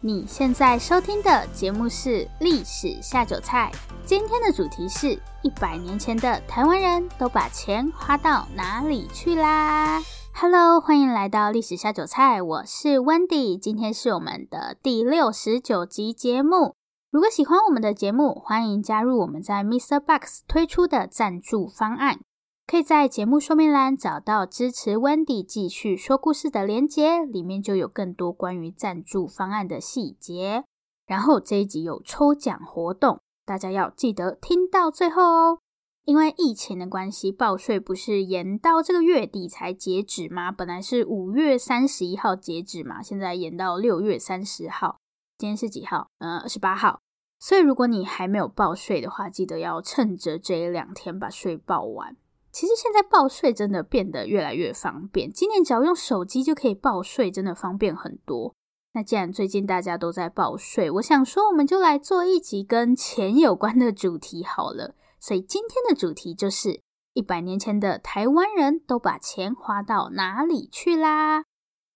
你现在收听的节目是《历史下酒菜》，今天的主题是一百年前的台湾人都把钱花到哪里去啦？Hello，欢迎来到《历史下酒菜》，我是 Wendy，今天是我们的第六十九集节目。如果喜欢我们的节目，欢迎加入我们在 Mr. Box 推出的赞助方案。可以在节目说明栏找到支持 Wendy 继续说故事的连结，里面就有更多关于赞助方案的细节。然后这一集有抽奖活动，大家要记得听到最后哦。因为疫情的关系，报税不是延到这个月底才截止吗？本来是五月三十一号截止嘛，现在延到六月三十号。今天是几号？呃，二十八号。所以如果你还没有报税的话，记得要趁着这两天把税报完。其实现在报税真的变得越来越方便，今年只要用手机就可以报税，真的方便很多。那既然最近大家都在报税，我想说我们就来做一集跟钱有关的主题好了。所以今天的主题就是一百年前的台湾人都把钱花到哪里去啦？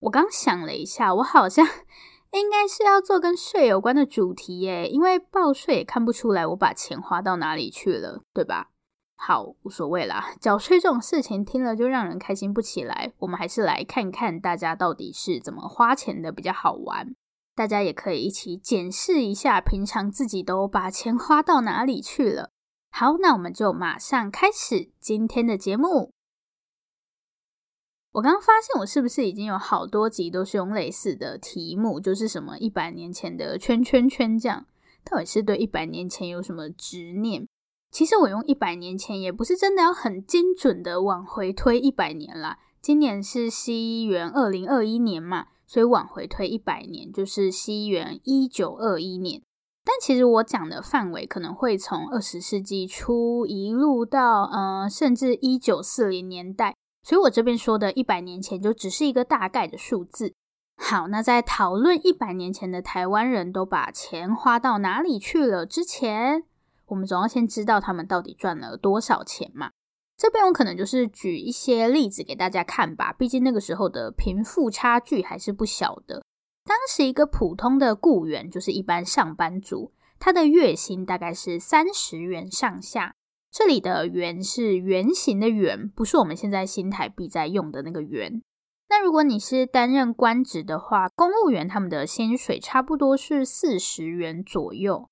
我刚想了一下，我好像应该是要做跟税有关的主题耶，因为报税也看不出来我把钱花到哪里去了，对吧？好，无所谓啦。缴税这种事情听了就让人开心不起来。我们还是来看看大家到底是怎么花钱的比较好玩。大家也可以一起检视一下，平常自己都把钱花到哪里去了。好，那我们就马上开始今天的节目。我刚刚发现，我是不是已经有好多集都是用类似的题目，就是什么一百年前的圈圈圈这样，到底是对一百年前有什么执念？其实我用一百年前也不是真的要很精准的往回推一百年啦。今年是西元二零二一年嘛，所以往回推一百年就是西元一九二一年。但其实我讲的范围可能会从二十世纪初一路到呃，甚至一九四零年代，所以我这边说的一百年前就只是一个大概的数字。好，那在讨论一百年前的台湾人都把钱花到哪里去了之前，我们总要先知道他们到底赚了多少钱嘛。这边我可能就是举一些例子给大家看吧，毕竟那个时候的贫富差距还是不小的。当时一个普通的雇员，就是一般上班族，他的月薪大概是三十元上下。这里的“元”是圆形的“元”，不是我们现在新台币在用的那个“元”。那如果你是担任官职的话，公务员他们的薪水差不多是四十元左右。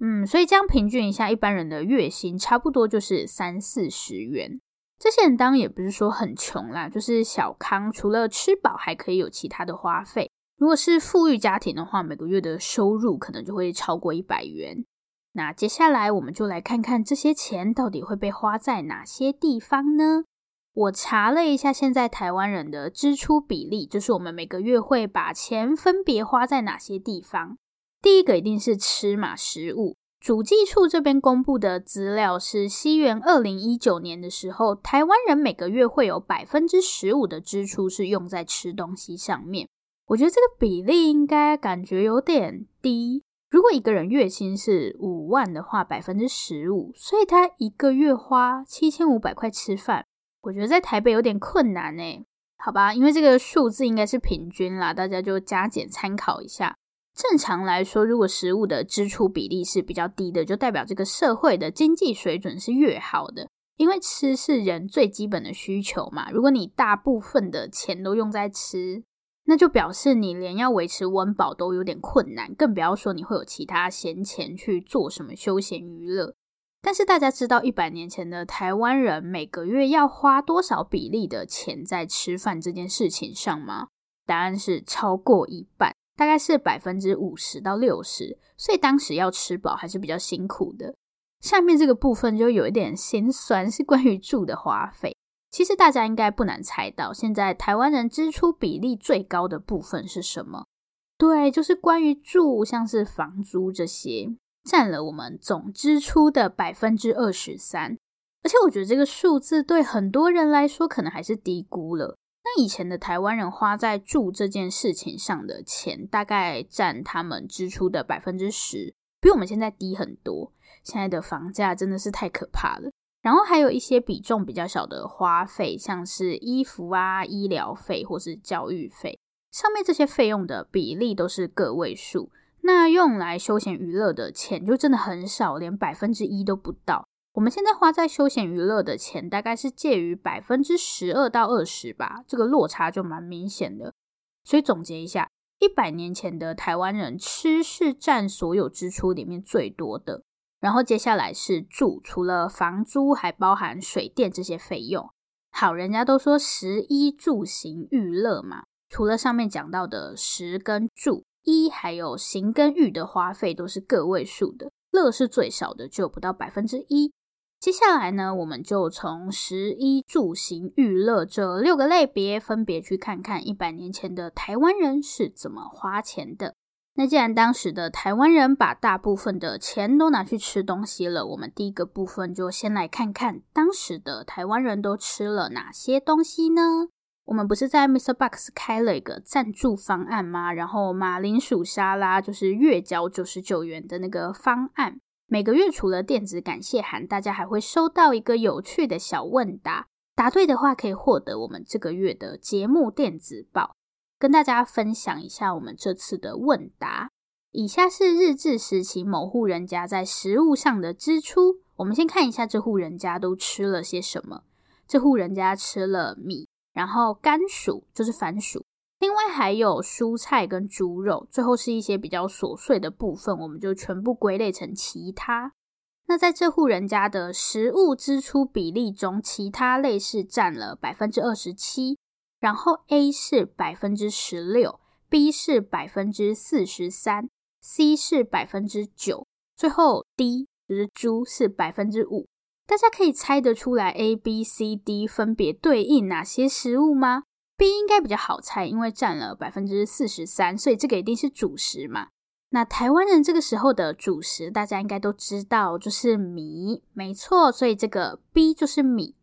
嗯，所以这样平均一下，一般人的月薪差不多就是三四十元。这些人当然也不是说很穷啦，就是小康，除了吃饱还可以有其他的花费。如果是富裕家庭的话，每个月的收入可能就会超过一百元。那接下来我们就来看看这些钱到底会被花在哪些地方呢？我查了一下，现在台湾人的支出比例，就是我们每个月会把钱分别花在哪些地方。第一个一定是吃嘛，食物。主计处这边公布的资料是，西元二零一九年的时候，台湾人每个月会有百分之十五的支出是用在吃东西上面。我觉得这个比例应该感觉有点低。如果一个人月薪是五万的话，百分之十五，所以他一个月花七千五百块吃饭，我觉得在台北有点困难诶。好吧，因为这个数字应该是平均啦，大家就加减参考一下。正常来说，如果食物的支出比例是比较低的，就代表这个社会的经济水准是越好的。因为吃是人最基本的需求嘛。如果你大部分的钱都用在吃，那就表示你连要维持温饱都有点困难，更不要说你会有其他闲钱去做什么休闲娱乐。但是大家知道一百年前的台湾人每个月要花多少比例的钱在吃饭这件事情上吗？答案是超过一半。大概是百分之五十到六十，所以当时要吃饱还是比较辛苦的。下面这个部分就有一点心酸，是关于住的花费。其实大家应该不难猜到，现在台湾人支出比例最高的部分是什么？对，就是关于住，像是房租这些，占了我们总支出的百分之二十三。而且我觉得这个数字对很多人来说，可能还是低估了。那以前的台湾人花在住这件事情上的钱，大概占他们支出的百分之十，比我们现在低很多。现在的房价真的是太可怕了。然后还有一些比重比较小的花费，像是衣服啊、医疗费或是教育费。上面这些费用的比例都是个位数，那用来休闲娱乐的钱就真的很少，连百分之一都不到。我们现在花在休闲娱乐的钱大概是介于百分之十二到二十吧，这个落差就蛮明显的。所以总结一下，一百年前的台湾人吃是占所有支出里面最多的，然后接下来是住，除了房租还包含水电这些费用。好，人家都说食衣住行娱乐嘛，除了上面讲到的食跟住，衣还有行跟育的花费都是个位数的，乐是最少的，就不到百分之一。接下来呢，我们就从食衣住行娱乐这六个类别，分别去看看一百年前的台湾人是怎么花钱的。那既然当时的台湾人把大部分的钱都拿去吃东西了，我们第一个部分就先来看看当时的台湾人都吃了哪些东西呢？我们不是在 Mr. Box 开了一个赞助方案吗？然后马铃薯沙拉就是月缴九十九元的那个方案。每个月除了电子感谢函，大家还会收到一个有趣的小问答，答对的话可以获得我们这个月的节目电子报。跟大家分享一下我们这次的问答。以下是日治时期某户人家在食物上的支出。我们先看一下这户人家都吃了些什么。这户人家吃了米，然后甘薯就是番薯。另外还有蔬菜跟猪肉，最后是一些比较琐碎的部分，我们就全部归类成其他。那在这户人家的食物支出比例中，其他类是占了百分之二十七，然后 A 是百分之十六，B 是百分之四十三，C 是百分之九，最后 D 就是猪是百分之五。大家可以猜得出来 A、B、C、D 分别对应哪些食物吗？B 应该比较好猜，因为占了百分之四十三，所以这个一定是主食嘛。那台湾人这个时候的主食，大家应该都知道，就是米，没错。所以这个 B 就是米。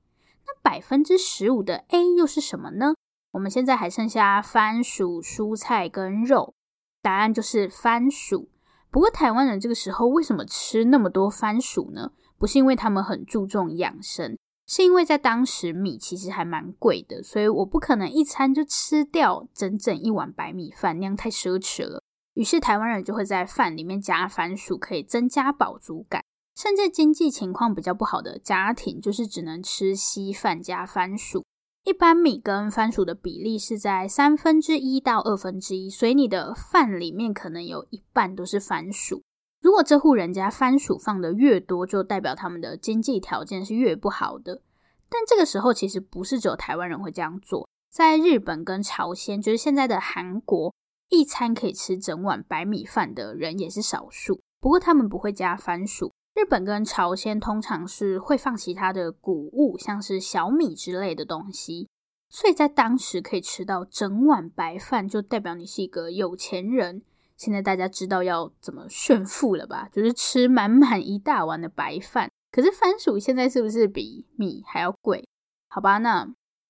那百分之十五的 A 又是什么呢？我们现在还剩下番薯、蔬菜跟肉，答案就是番薯。不过台湾人这个时候为什么吃那么多番薯呢？不是因为他们很注重养生。是因为在当时米其实还蛮贵的，所以我不可能一餐就吃掉整整一碗白米饭，那样太奢侈了。于是台湾人就会在饭里面加番薯，可以增加饱足感。甚至经济情况比较不好的家庭，就是只能吃稀饭加番薯。一般米跟番薯的比例是在三分之一到二分之一，所以你的饭里面可能有一半都是番薯。如果这户人家番薯放的越多，就代表他们的经济条件是越不好的。但这个时候其实不是只有台湾人会这样做，在日本跟朝鲜，就是现在的韩国，一餐可以吃整碗白米饭的人也是少数。不过他们不会加番薯。日本跟朝鲜通常是会放其他的谷物，像是小米之类的东西。所以在当时可以吃到整碗白饭，就代表你是一个有钱人。现在大家知道要怎么炫富了吧？就是吃满满一大碗的白饭。可是番薯现在是不是比米还要贵？好吧，那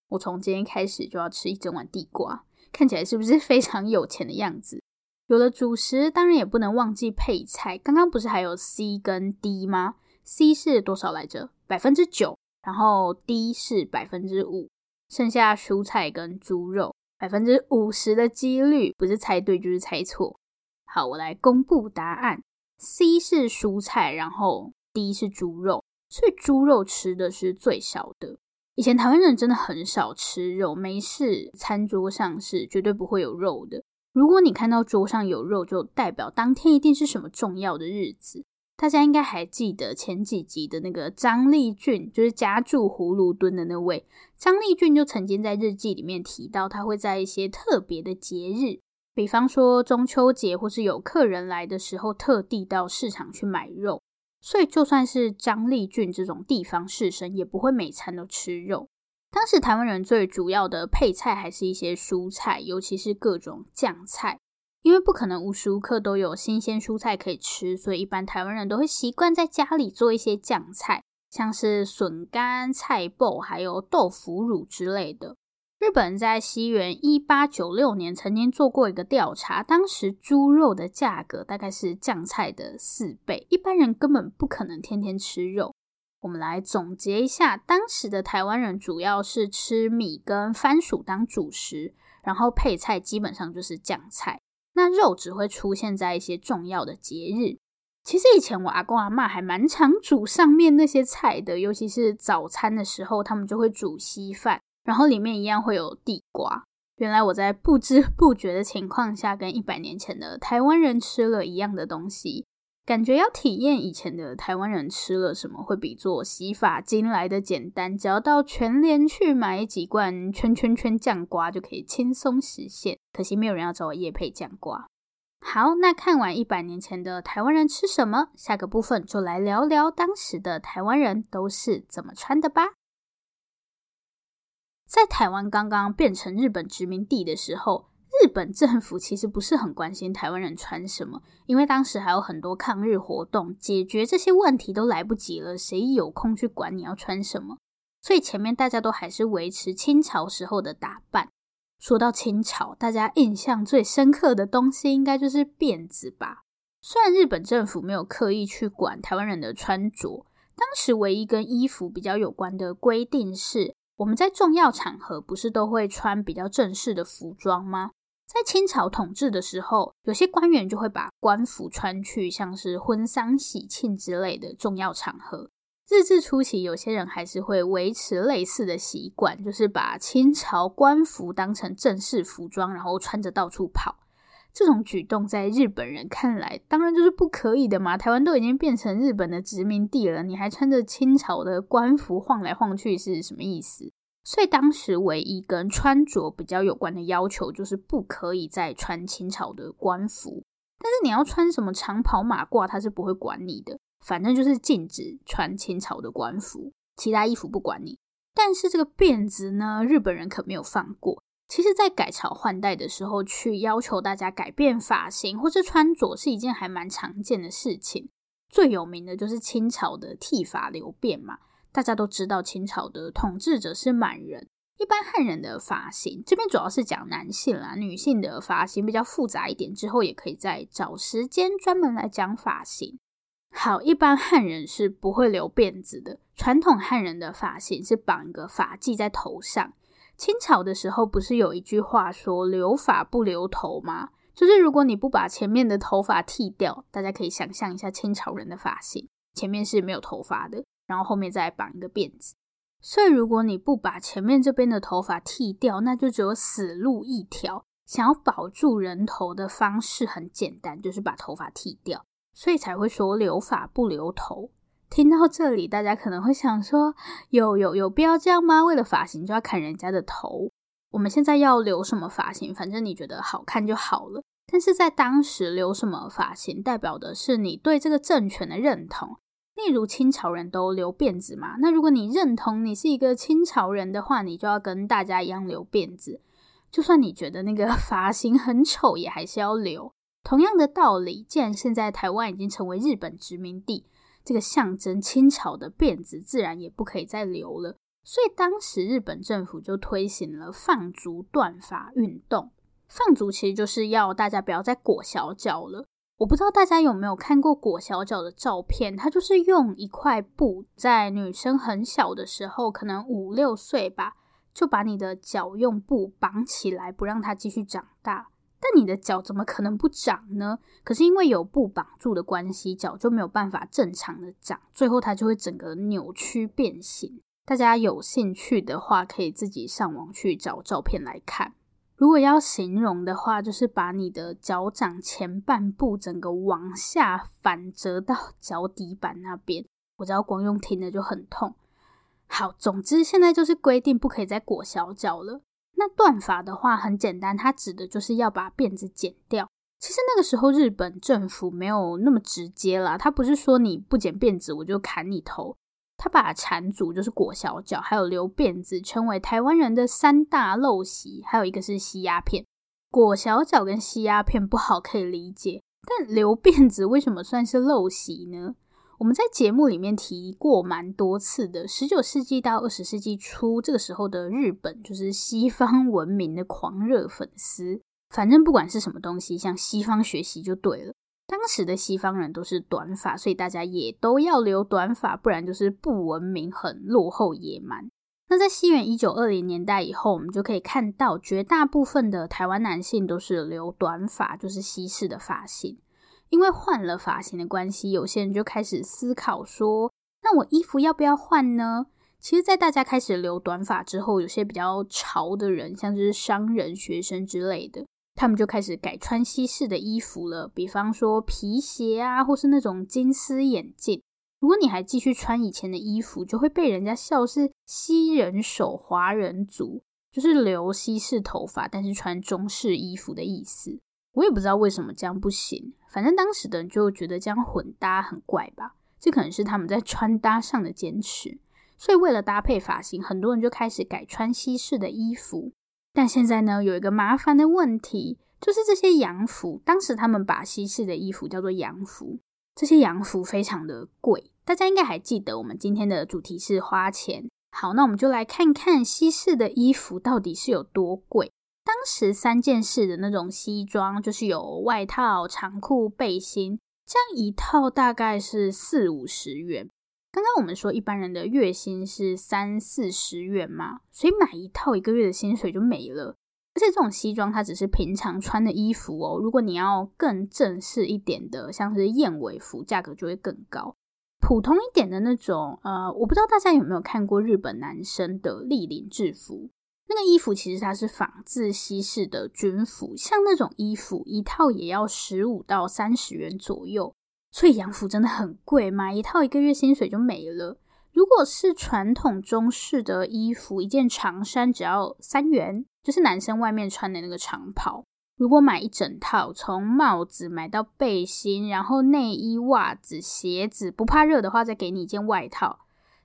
我从今天开始就要吃一整碗地瓜，看起来是不是 非常有钱的样子？有了主食，当然也不能忘记配菜。刚刚不是还有 C 跟 D 吗？C 是多少来着？百分之九，然后 D 是百分之五，剩下蔬菜跟猪肉，百分之五十的几率不是猜对就是猜错。好，我来公布答案。C 是蔬菜，然后 D 是猪肉，所以猪肉吃的是最少的。以前台湾人真的很少吃肉，没事，餐桌上是绝对不会有肉的。如果你看到桌上有肉，就代表当天一定是什么重要的日子。大家应该还记得前几集的那个张丽俊，就是家住葫芦墩的那位张丽俊，就曾经在日记里面提到，他会在一些特别的节日。比方说中秋节，或是有客人来的时候，特地到市场去买肉。所以就算是张丽俊这种地方士绅，也不会每餐都吃肉。当时台湾人最主要的配菜还是一些蔬菜，尤其是各种酱菜，因为不可能无时无刻都有新鲜蔬菜可以吃，所以一般台湾人都会习惯在家里做一些酱菜，像是笋干、菜脯，还有豆腐乳之类的。日本在西元一八九六年曾经做过一个调查，当时猪肉的价格大概是酱菜的四倍，一般人根本不可能天天吃肉。我们来总结一下，当时的台湾人主要是吃米跟番薯当主食，然后配菜基本上就是酱菜。那肉只会出现在一些重要的节日。其实以前我阿公阿妈还蛮常煮上面那些菜的，尤其是早餐的时候，他们就会煮稀饭，然后里面一样会有地瓜。原来我在不知不觉的情况下，跟一百年前的台湾人吃了一样的东西。感觉要体验以前的台湾人吃了什么，会比做洗发精来的简单。只要到全联去买几罐圈圈圈酱瓜，就可以轻松实现。可惜没有人要找我叶配酱瓜。好，那看完一百年前的台湾人吃什么，下个部分就来聊聊当时的台湾人都是怎么穿的吧。在台湾刚刚变成日本殖民地的时候，日本政府其实不是很关心台湾人穿什么，因为当时还有很多抗日活动，解决这些问题都来不及了，谁有空去管你要穿什么？所以前面大家都还是维持清朝时候的打扮。说到清朝，大家印象最深刻的东西应该就是辫子吧？虽然日本政府没有刻意去管台湾人的穿着，当时唯一跟衣服比较有关的规定是，我们在重要场合不是都会穿比较正式的服装吗？在清朝统治的时候，有些官员就会把官服穿去像是婚丧喜庆之类的重要场合。日治初期，有些人还是会维持类似的习惯，就是把清朝官服当成正式服装，然后穿着到处跑。这种举动在日本人看来，当然就是不可以的嘛。台湾都已经变成日本的殖民地了，你还穿着清朝的官服晃来晃去，是什么意思？所以当时唯一跟穿着比较有关的要求，就是不可以再穿清朝的官服。但是你要穿什么长袍马褂，他是不会管你的。反正就是禁止穿清朝的官服，其他衣服不管你。但是这个辫子呢，日本人可没有放过。其实，在改朝换代的时候，去要求大家改变发型或是穿着，是一件还蛮常见的事情。最有名的就是清朝的剃发留辫嘛。大家都知道清朝的统治者是满人，一般汉人的发型，这边主要是讲男性啦，女性的发型比较复杂一点，之后也可以再找时间专门来讲发型。好，一般汉人是不会留辫子的，传统汉人的发型是绑一个发髻在头上。清朝的时候不是有一句话说“留发不留头”吗？就是如果你不把前面的头发剃掉，大家可以想象一下清朝人的发型，前面是没有头发的。然后后面再绑一个辫子，所以如果你不把前面这边的头发剃掉，那就只有死路一条。想要保住人头的方式很简单，就是把头发剃掉，所以才会说留发不留头。听到这里，大家可能会想说：有有有必要这样吗？为了发型就要砍人家的头？我们现在要留什么发型？反正你觉得好看就好了。但是在当时，留什么发型代表的是你对这个政权的认同。例如清朝人都留辫子嘛，那如果你认同你是一个清朝人的话，你就要跟大家一样留辫子。就算你觉得那个 发型很丑，也还是要留。同样的道理，既然现在台湾已经成为日本殖民地，这个象征清朝的辫子自然也不可以再留了。所以当时日本政府就推行了放足断发运动。放足其实就是要大家不要再裹小脚了。我不知道大家有没有看过裹小脚的照片，它就是用一块布，在女生很小的时候，可能五六岁吧，就把你的脚用布绑起来，不让它继续长大。那你的脚怎么可能不长呢？可是因为有布绑住的关系，脚就没有办法正常的长，最后它就会整个扭曲变形。大家有兴趣的话，可以自己上网去找照片来看。如果要形容的话，就是把你的脚掌前半部整个往下反折到 脚底板那边。我知道光用听的就很痛。好，总之现在就是规定不可以再裹小脚了。那断发的话很简单，它指的就是要把辫子剪掉。其实那个时候日本政府没有那么直接啦，他不是说你不剪辫子我就砍你头。他把缠足，就是裹小脚，还有留辫子，称为台湾人的三大陋习，还有一个是吸鸦片。裹小脚跟吸鸦片不好可以理解，但留辫子为什么算是陋习呢？我们在节目里面提过蛮多次的，十九世纪到二十世纪初，这个时候的日本就是西方文明的狂热粉丝，反正不管是什么东西，向西方学习就对了。当时的西方人都是短发，所以大家也都要留短发，不然就是不文明、很落后、野蛮。那在西元一九二零年代以后，我们就可以看到绝大部分的台湾男性都是留短发，就是西式的发型。因为换了发型的关系，有些人就开始思考说：那我衣服要不要换呢？其实，在大家开始留短发之后，有些比较潮的人，像是商人、学生之类的，他们就开始改穿西式的衣服了。比方说皮鞋啊，或是那种金丝眼镜。如果你还继续穿以前的衣服，就会被人家笑是西人手华人族，就是留西式头发，但是穿中式衣服的意思。我也不知道为什么这样不行，反正当时的人就觉得这样混搭很怪吧。这可能是他们在穿搭上的坚持。所以为了搭配发型，很多人就开始改穿西式的衣服。但现在呢，有一个麻烦的问题，就是这些洋服，当时他们把西式的衣服叫做洋服。这些洋服非常的贵，大家应该还记得，我们今天的主题是花钱。好，那我们就来看看西式的衣服到底是有多贵。当时三件式的那种西装，就是有外套、长裤、背心，这样一套大概是四五十元。刚刚我们说一般人的月薪是三四十元嘛，所以买一套一个月的薪水就没了。而且这种西装它只是平常穿的衣服哦，如果你要更正式一点的，像是燕尾服，价格就会更高。普通一点的那种，呃，我不知道大家有没有看过日本男生的立领制服，那个衣服其实它是仿自西式的军服，像那种衣服一套也要十五到三十元左右，所以洋服真的很贵，买一套一个月薪水就没了。如果是传统中式的衣服，一件长衫只要三元。就是男生外面穿的那个长袍，如果买一整套，从帽子买到背心，然后内衣、袜子、鞋子，不怕热的话，再给你一件外套，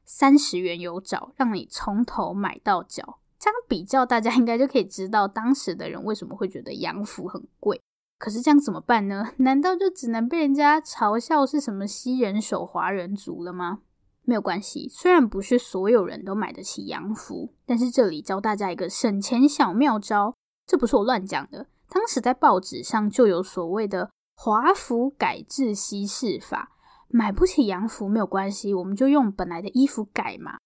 三十元有找，让你从头买到脚。这样比较，大家应该就可以知道当时的人为什么会觉得洋服很贵。可是这样怎么办呢？难道就只能被人家嘲笑是什么西人手华人族了吗？没有关系，虽然不是所有人都买得起洋服，但是这里教大家一个省钱小妙招。这不是我乱讲的，当时在报纸上就有所谓的华服改制西式法。买不起洋服没有关系，我们就用本来的衣服改嘛。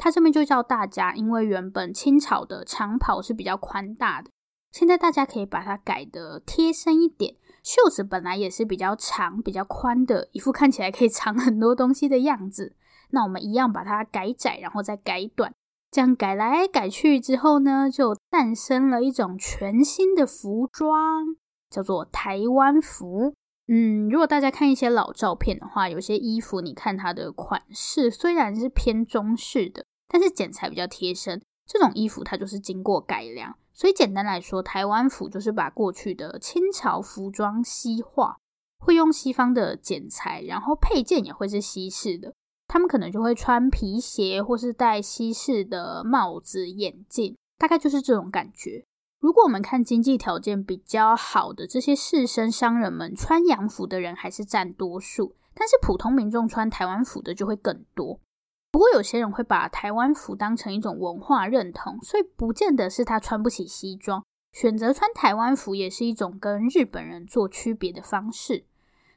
他这边就叫大家，因为原本清朝的长袍是比较宽大的，现在大家可以把它改得贴身一点，袖子本来也是比较长、比较宽的，一副看起来可以藏很多东西的样子。那我们一样把它改窄，然后再改短，这样改来改去之后呢，就诞生了一种全新的服装，叫做台湾服。嗯，如果大家看一些老照片的话，有些衣服你看它的款式虽然是偏中式的，但是剪裁比较贴身。这种衣服它就是经过改良，所以简单来说，台湾服就是把过去的清朝服装西化，会用西方的剪裁，然后配件也会是西式的。他们可能就会穿皮鞋，或是戴西式的帽子、眼镜，大概就是这种感觉。如果我们看经济条件比较好的这些士绅商人们，穿洋服的人还是占多数，但是普通民众穿台湾服的就会更多。不过有些人会把台湾服当成一种文化认同，所以不见得是他穿不起西装，选择穿台湾服也是一种跟日本人做区别的方式。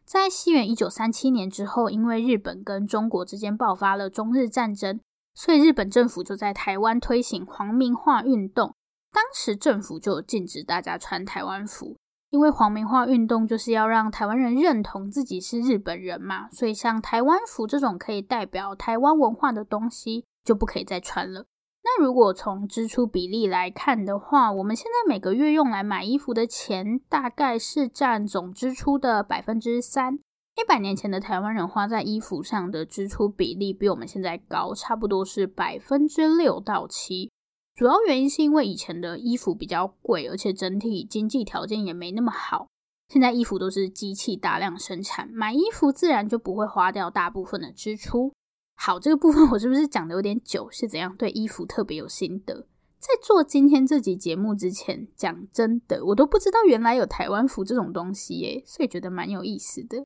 在西元一九三七年之后，因为日本跟中国之间爆发了中日战争，所以日本政府就在台湾推行皇民化运动。当时政府就禁止大家穿台湾服，因为皇民化运动就是要让台湾人认同自己是日本人嘛，所以像台湾服这种可以代表台湾文化的东西就不可以再穿了。那如果从支出比例来看的话，我们现在每个月用来买衣服的钱，大概是占总支出的百分之三。一百年前的台湾人花在衣服上的支出比例比我们现在高，差不多是百分之六到七。主要原因是因为以前的衣服比较贵，而且整体经济条件也没那么好。现在衣服都是机器大量生产，买衣服自然就不会花掉大部分的支出。好，这个部分我是不是讲的有点久？是怎样对衣服特别有心得？在做今天这集节目之前，讲真的，我都不知道原来有台湾服这种东西耶，所以觉得蛮有意思的。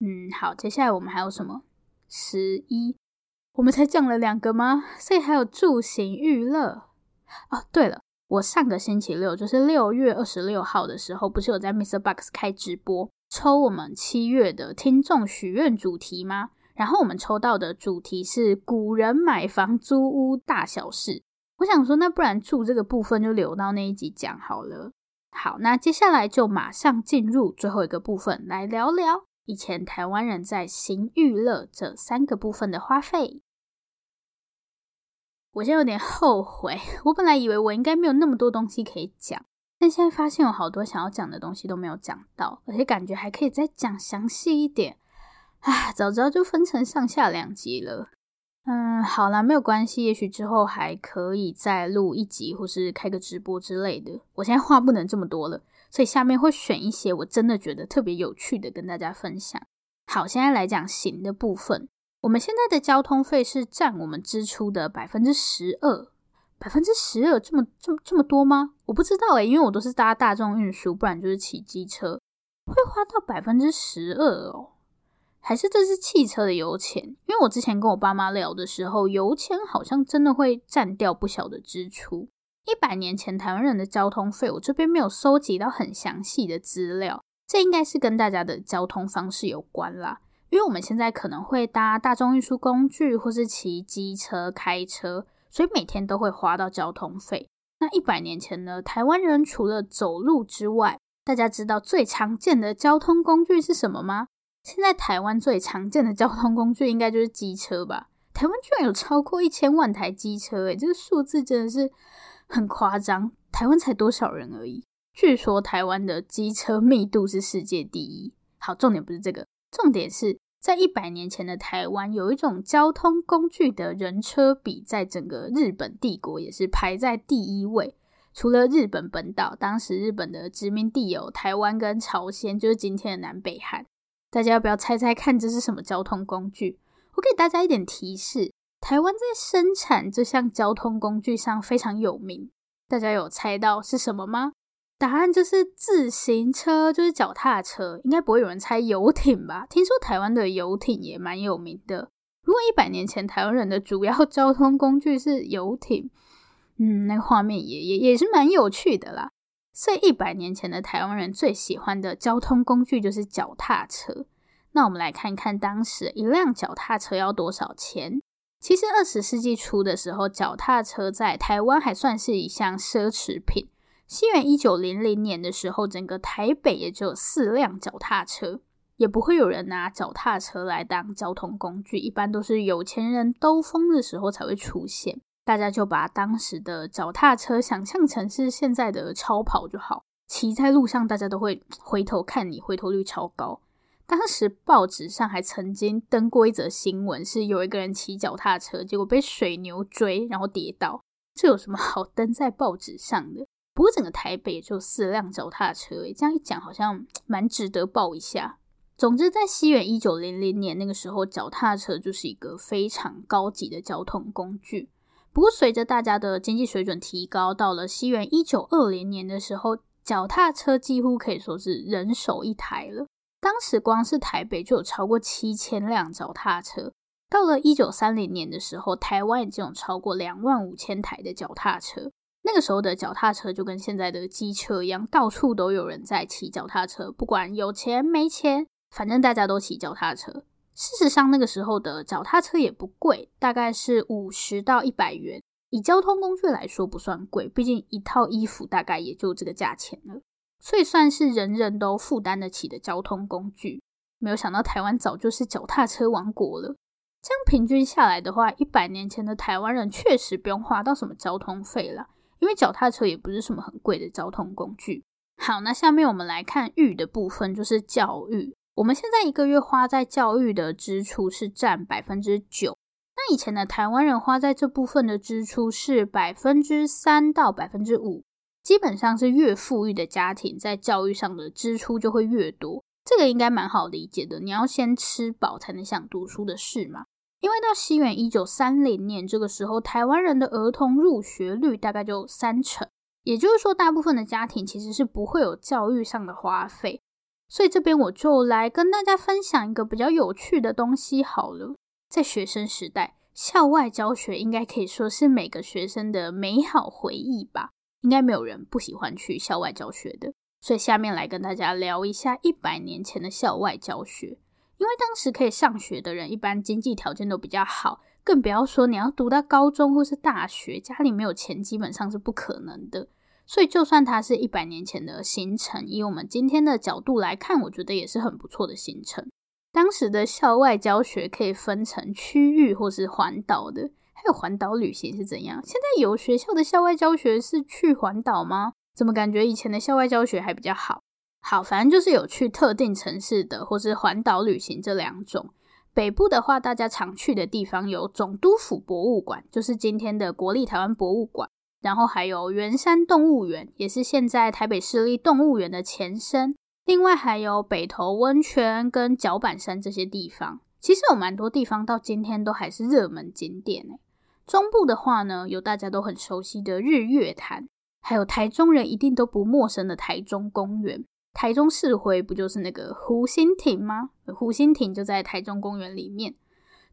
嗯，好，接下来我们还有什么？十一，我们才讲了两个吗？所以还有住行娱乐。哦，对了，我上个星期六，就是六月二十六号的时候，不是有在 MixerBox 开直播，抽我们七月的听众许愿主题吗？然后我们抽到的主题是古人买房租屋大小事，我想说，那不然住这个部分就留到那一集讲好了。好，那接下来就马上进入最后一个部分，来聊聊以前台湾人在行娱乐这三个部分的花费。我现在有点后悔，我本来以为我应该没有那么多东西可以讲，但现在发现有好多想要讲的东西都没有讲到，而且感觉还可以再讲详细一点。唉，早知道就分成上下两集了。嗯，好啦，没有关系，也许之后还可以再录一集，或是开个直播之类的。我现在话不能这么多了，所以下面会选一些我真的觉得特别有趣的跟大家分享。好，现在来讲行的部分。我们现在的交通费是占我们支出的百分之十二，百分之十二，这么这么这么多吗？我不知道诶，因为我都是搭大众运输，不然就是骑机车，会花到百分之十二哦。还是这是汽车的油钱？因为我之前跟我爸妈聊的时候，油钱好像真的会占掉不小的支出。一百年前台湾人的交通费，我这边没有收集到很详细的资料，这应该是跟大家的交通方式有关啦。因为我们现在可能会搭大众运输工具，或是骑机车、开车，所以每天都会花到交通费。那一百年前呢？台湾人除了走路之外，大家知道最常见的交通工具是什么吗？现在台湾最常见的交通工具应该就是机车吧？台湾居然有超过一千万台机车，诶，这个数字真的是很夸张。台湾才多少人而已？据说台湾的机车密度是世界第一。好，重点不是这个，重点是在一百年前的台湾，有一种交通工具的人车比，在整个日本帝国也是排在第一位。除了日本本岛，当时日本的殖民地有台湾跟朝鲜，就是今天的南北韩。大家要不要猜猜看，这是什么交通工具？我给大家一点提示：台湾在生产这项交通工具上非常有名。大家有猜到是什么吗？答案就是自行车，就是脚踏车。应该不会有人猜游艇吧？听说台湾的游艇也蛮有名的。如果一百年前台湾人的主要 交通工具是游艇，嗯，那个画面也也也是蛮有趣的啦。所以一百年前的台湾人最喜欢的交通工具就是脚踏车。那我们来看看当时一辆脚踏车要多少钱？其实二十世纪初的时候，脚踏车在台湾还算是一项奢侈品。西元一九零零年的时候，整个台北也只有四辆脚踏车，也不会有人拿脚踏车来当交通工具，一般都是有钱人兜风的时候才会出现。大家就把当时的脚踏车想象成是现在的超跑就好，骑在路上大家都会回头看你，回头率超高。当时报纸上还曾经登过一则新闻，是有一个人骑脚踏车，结果被水牛追，然后跌倒。这有什么好登在报纸上的？不过整个台北就四辆脚踏车，诶，这样一讲好像蛮值得报一下。总之，在西元一九零零年那个时候，脚踏车就是一个非常高级的交通工具。不过，随着大家的经济水准提高，到了西元一九二零年的时候，脚踏车几乎可以说是人手一台了。当时光是台北就有超过七千辆脚踏车。到了一九三零年的时候，台湾已经有超过两万五千台的脚踏车。那个时候的脚踏车就跟现在的机车一样，到处都有人在骑脚踏车，不管有钱没钱，反正大家都骑脚踏车。事实上，那个时候的脚踏车也不贵，大概是五十到一百元。以交通工具来说，不算贵，毕竟一套衣服大概也就这个价钱了，所以算是人人都负担得起的交通工具。没有想到台湾早就是脚踏车王国了。这样平均下来的话，一百年前的台湾人确实不用花到什么交通费了，因为脚踏车也不是什么很贵的交通工具。好，那下面我们来看育的部分，就是教育。我们现在一个月花在教育的支出是占百分之九，那以前的台湾人花在这部分的支出是百分之三到百分之五，基本上是越富裕的家庭在教育上的支出就会越多，这个应该蛮好理解的。你要先吃饱才能想读书的事嘛。因为到西元一九三零年这个时候，台湾人的儿童入学率大概就三成，也就是说，大部分的家庭其实是不会有教育上的花费。所以这边我就来跟大家分享一个比较有趣的东西好了。在学生时代，校外教学应该可以说是每个学生的美好回忆吧。应该没有人不喜欢去校外教学的。所以下面来跟大家聊一下一百年前的校外教学。因为当时可以上学的人，一般经济条件都比较好，更不要说你要读到高中或是大学，家里没有钱基本上是不可能的。所以，就算它是一百年前的行程，以我们今天的角度来看，我觉得也是很不错的行程。当时的校外教学可以分成区域或是环岛的，还有环岛旅行是怎样？现在有学校的校外教学是去环岛吗？怎么感觉以前的校外教学还比较好？好，反正就是有去特定城市的，或是环岛旅行这两种。北部的话，大家常去的地方有总督府博物馆，就是今天的国立台湾博物馆，然后还有圆山动物园，也是现在台北市立动物园的前身。另外还有北投温泉跟角板山这些地方，其实有蛮多地方到今天都还是热门景点。中部的话呢，有大家都很熟悉的日月潭，还有台中人一定都不陌生的台中公园。台中市徽不就是那个湖心亭吗？湖心亭就在台中公园里面。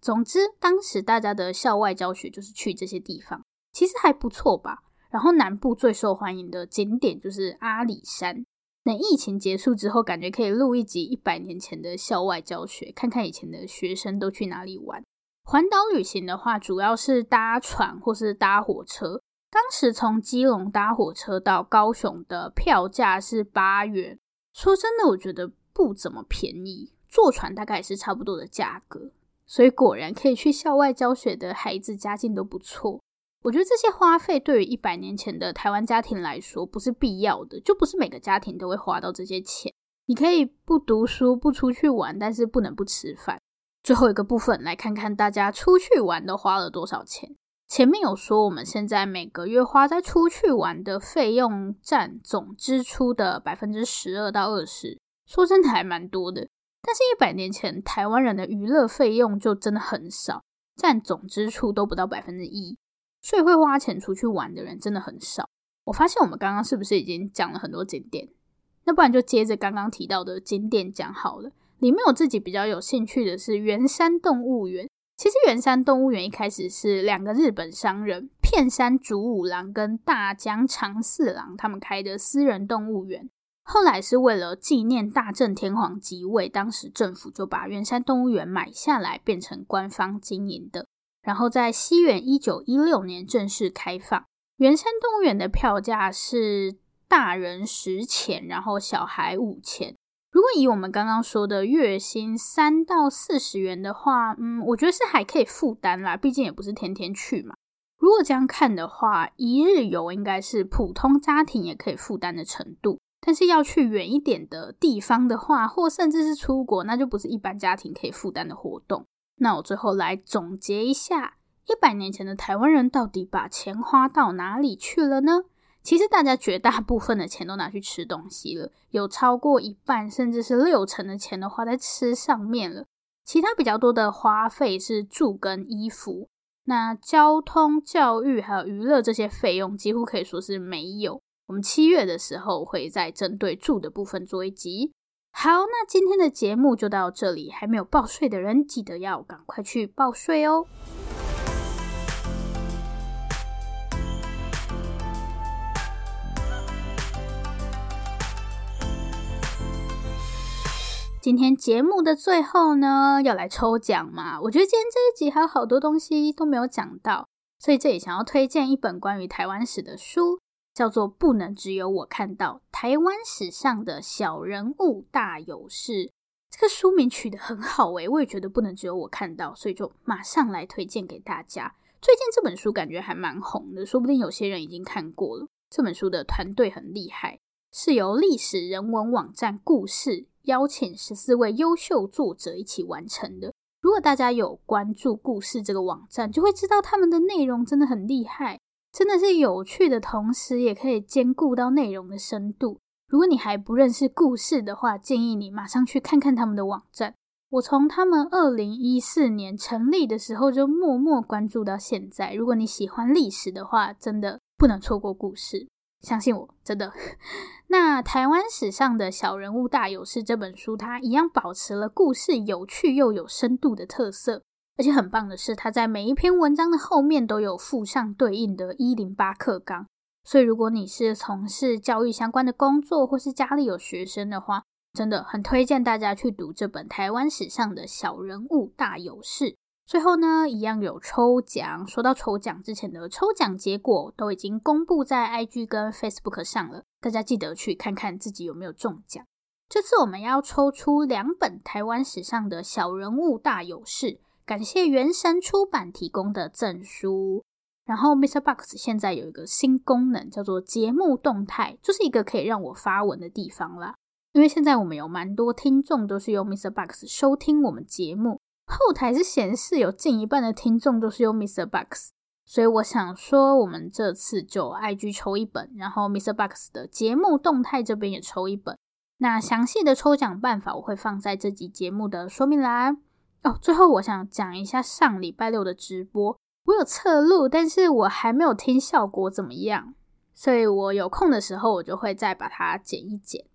总之，当时大家的校外教学就是去这些地方，其实还不错吧。然后南部最受欢迎的景点就是阿里山。等疫情结束之后，感觉可以录一集一百年前的校外教学，看看以前的学生都去哪里玩。环岛旅行的话，主要是搭船或是搭火车。当时从基隆搭火车到高雄的票价是八元。说真的，我觉得不怎么便宜。坐船大概也是差不多的价格，所以果然可以去校外教学的孩子家境都不错。我觉得这些花费对于一百年前的台湾家庭来说不是必要的，就不是每个家庭都会花到这些钱。你可以不读书、不出去玩，但是不能不吃饭。最后一个部分，来看看大家出去玩都花了多少钱。前面有说，我们现在每个月花在出去玩的费用占总支出的百分之十二到二十，说真的还蛮多的。但是，一百年前台湾人的娱乐费用就真的很少，占总支出都不到百分之一，所以会花钱出去玩的人真的很少。我发现我们刚刚是不是已经讲了很多景点？那不然就接着刚刚提到的景点讲好了。里面我自己比较有兴趣的是圆山动物园。其实圆山动物园一开始是两个日本商人片山竹五郎跟大江长四郎他们开的私人动物园，后来是为了纪念大正天皇即位，当时政府就把圆山动物园买下来，变成官方经营的。然后在西元一九一六年正式开放。圆山动物园的票价是大人十钱，然后小孩五钱。如果以我们刚刚说的月薪三到四十元的话，嗯，我觉得是还可以负担啦，毕竟也不是天天去嘛。如果这样看的话，一日游应该是普通家庭也可以负担的程度。但是要去远一点的地方的话，或甚至是出国，那就不是一般家庭可以负担的活动。那我最后来总结一下，一百年前的台湾人到底把钱花到哪里去了呢？其实大家绝大部分的钱都拿去吃东西了，有超过一半甚至是六成的钱都花在吃上面了。其他比较多的花费是住跟衣服，那交通、教育还有娱乐这些费用几乎可以说是没有。我们七月的时候会再针对住的部分做一集。好，那今天的节目就到这里，还没有报税的人记得要赶快去报税哦。今天节目的最后呢，要来抽奖嘛。我觉得今天这一集还有好多东西都没有讲到，所以这里想要推荐一本关于台湾史的书，叫做《不能只有我看到：台湾史上的小人物大有事》。这个书名取得很好诶，我也觉得不能只有我看到，所以就马上来推荐给大家。最近这本书感觉还蛮红的，说不定有些人已经看过了。这本书的团队很厉害，是由历史人文网站故事。邀请十四位优秀作者一起完成的。如果大家有关注故事这个网站，就会知道他们的内容真的很厉害，真的是有趣的同时，也可以兼顾到内容的深度。如果你还不认识故事的话，建议你马上去看看他们的网站。我从他们二零一四年成立的时候就默默关注到现在。如果你喜欢历史的话，真的不能错过故事。相信我，真的。那台湾史上的小人物大有事这本书，它一样保持了故事有趣又有深度的特色，而且很棒的是，它在每一篇文章的后面都有附上对应的一零八课纲。所以，如果你是从事教育相关的工作，或是家里有学生的话，真的很推荐大家去读这本台湾史上的小人物大有事。最后呢，一样有抽奖。说到抽奖之前的抽奖结果都已经公布在 IG 跟 Facebook 上了，大家记得去看看自己有没有中奖。这次我们要抽出两本台湾史上的小人物大有事，感谢圆神出版提供的证书。然后 Mr. Box 现在有一个新功能，叫做节目动态，就是一个可以让我发文的地方啦。因为现在我们有蛮多听众都是用 Mr. Box 收听我们节目。后台是显示有近一半的听众都是用 MixerBox，所以我想说，我们这次就 IG 抽一本，然后 MixerBox 的节目动态这边也抽一本。那详细的抽奖办法我会放在这集节目的说明栏哦。最后我想讲一下上礼拜六的直播，我有侧录，但是我还没有听效果怎么样，所以我有空的时候我就会再把它剪一剪。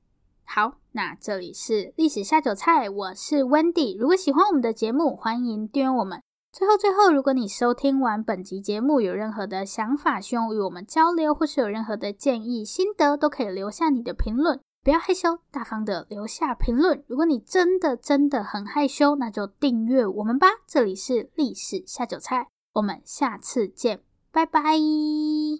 好，那这里是历史下酒菜，我是 Wendy。如果喜欢我们的节目，欢迎订阅我们。最后，最后，如果你收听完本集节目有任何的想法，希望与我们交流，或是有任何的建议、心得，都可以留下你的评论，不要害羞，大方的留下评论。如果你真的真的很害羞，那就订阅我们吧。这里是历史下酒菜，我们下次见，拜拜。